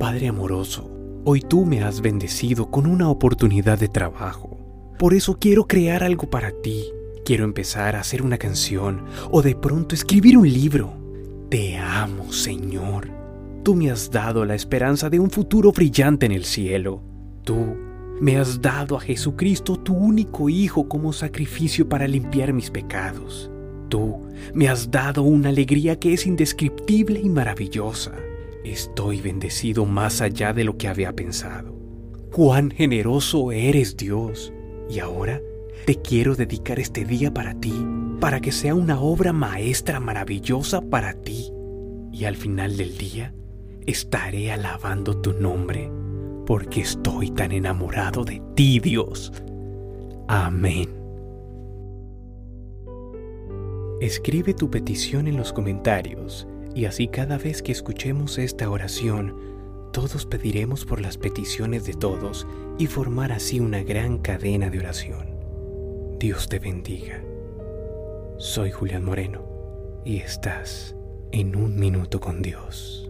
Padre amoroso, hoy tú me has bendecido con una oportunidad de trabajo. Por eso quiero crear algo para ti. Quiero empezar a hacer una canción o de pronto escribir un libro. Te amo, Señor. Tú me has dado la esperanza de un futuro brillante en el cielo. Tú me has dado a Jesucristo, tu único Hijo, como sacrificio para limpiar mis pecados. Tú me has dado una alegría que es indescriptible y maravillosa. Estoy bendecido más allá de lo que había pensado. Cuán generoso eres Dios. Y ahora te quiero dedicar este día para ti, para que sea una obra maestra maravillosa para ti. Y al final del día estaré alabando tu nombre porque estoy tan enamorado de ti, Dios. Amén. Escribe tu petición en los comentarios y así cada vez que escuchemos esta oración, todos pediremos por las peticiones de todos y formar así una gran cadena de oración. Dios te bendiga. Soy Julián Moreno y estás en un minuto con Dios.